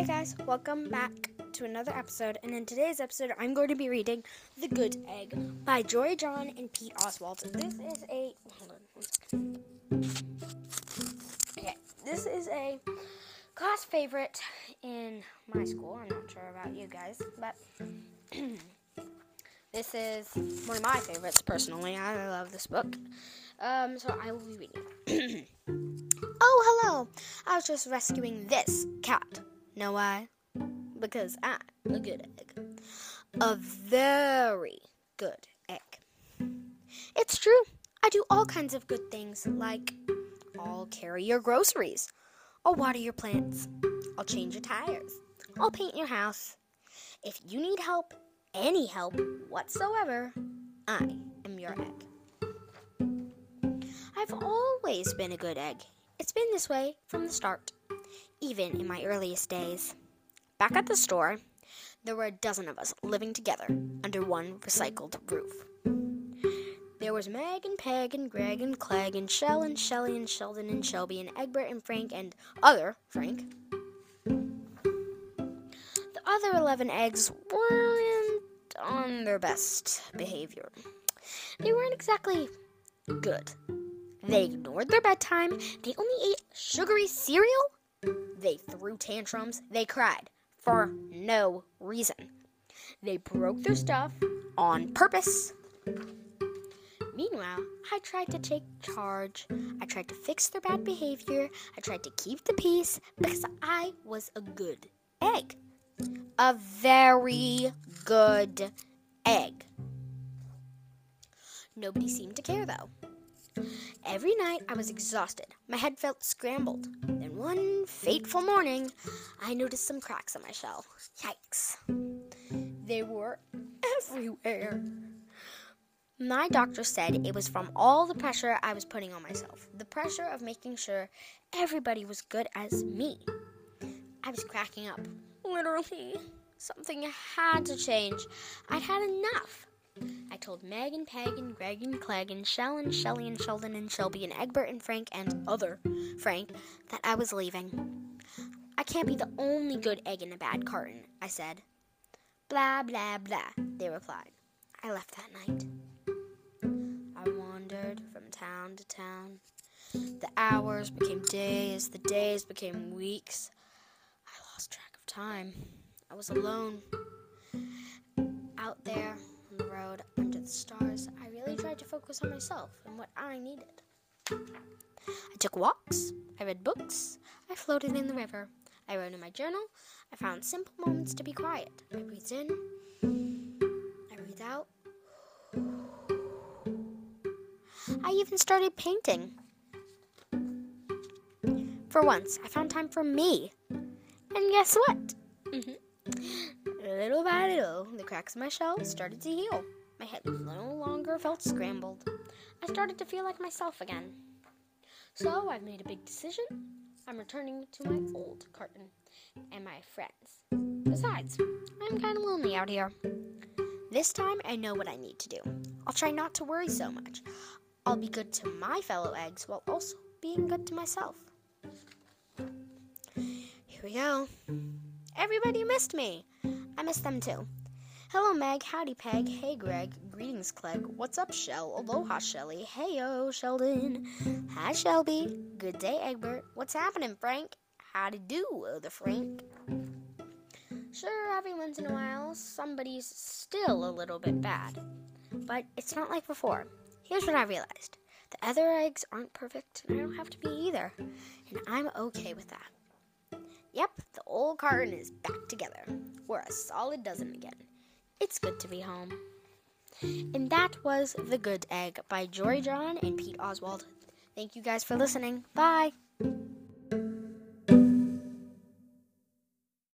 Hey guys, welcome back to another episode. And in today's episode, I'm going to be reading The Good Egg by Jory John and Pete Oswald. This is a. Hold on Okay, this is a class favorite in my school. I'm not sure about you guys, but this is one of my favorites personally. I love this book. Um, so I will be reading. oh, hello! I was just rescuing this cat. Know why? Because I'm a good egg. A very good egg. It's true. I do all kinds of good things, like I'll carry your groceries, I'll water your plants, I'll change your tires, I'll paint your house. If you need help, any help whatsoever, I am your egg. I've always been a good egg. It's been this way from the start, even in my earliest days. Back at the store, there were a dozen of us living together under one recycled roof. There was Meg and Peg and Greg and Clegg and Shell and Shelly and Sheldon and Shelby and Egbert and Frank and other Frank. The other 11 eggs weren't on their best behavior. They weren't exactly good. They ignored their bedtime. They only ate sugary cereal. They threw tantrums. They cried for no reason. They broke their stuff on purpose. Meanwhile, I tried to take charge. I tried to fix their bad behavior. I tried to keep the peace because I was a good egg. A very good egg. Nobody seemed to care though. Every night I was exhausted. My head felt scrambled. Then one fateful morning, I noticed some cracks on my shell. Yikes. They were everywhere. My doctor said it was from all the pressure I was putting on myself. The pressure of making sure everybody was good as me. I was cracking up. Literally. Something had to change. I'd had enough. I told Meg and Peg and Greg and Clegg and Shell and Shelly and Sheldon and Shelby and Egbert and Frank and other Frank that I was leaving. I can't be the only good egg in a bad carton, I said. Blah, blah, blah, they replied. I left that night. I wandered from town to town. The hours became days, the days became weeks. I lost track of time. I was alone. Stars, I really tried to focus on myself and what I needed. I took walks, I read books, I floated in the river, I wrote in my journal, I found simple moments to be quiet. I breathed in, I breathed out. I even started painting. For once, I found time for me. And guess what? Mm-hmm. Little by little, the cracks in my shell started to heal. My head no longer felt scrambled. I started to feel like myself again. So I've made a big decision. I'm returning to my old carton and my friends. Besides, I'm kind of lonely out here. This time I know what I need to do. I'll try not to worry so much. I'll be good to my fellow eggs while also being good to myself. Here we go. Everybody missed me. I missed them too. Hello, Meg. Howdy, Peg. Hey, Greg. Greetings, Clegg. What's up, Shell? Aloha, Shelly. Heyo, Sheldon. Hi, Shelby. Good day, Egbert. What's happening, Frank? Howdy do, oh, other Frank. Sure, every once in a while, somebody's still a little bit bad. But it's not like before. Here's what I realized the other eggs aren't perfect, and I don't have to be either. And I'm okay with that. Yep, the old carton is back together. We're a solid dozen again. It's good to be home. And that was The Good Egg by Jory John and Pete Oswald. Thank you guys for listening. Bye.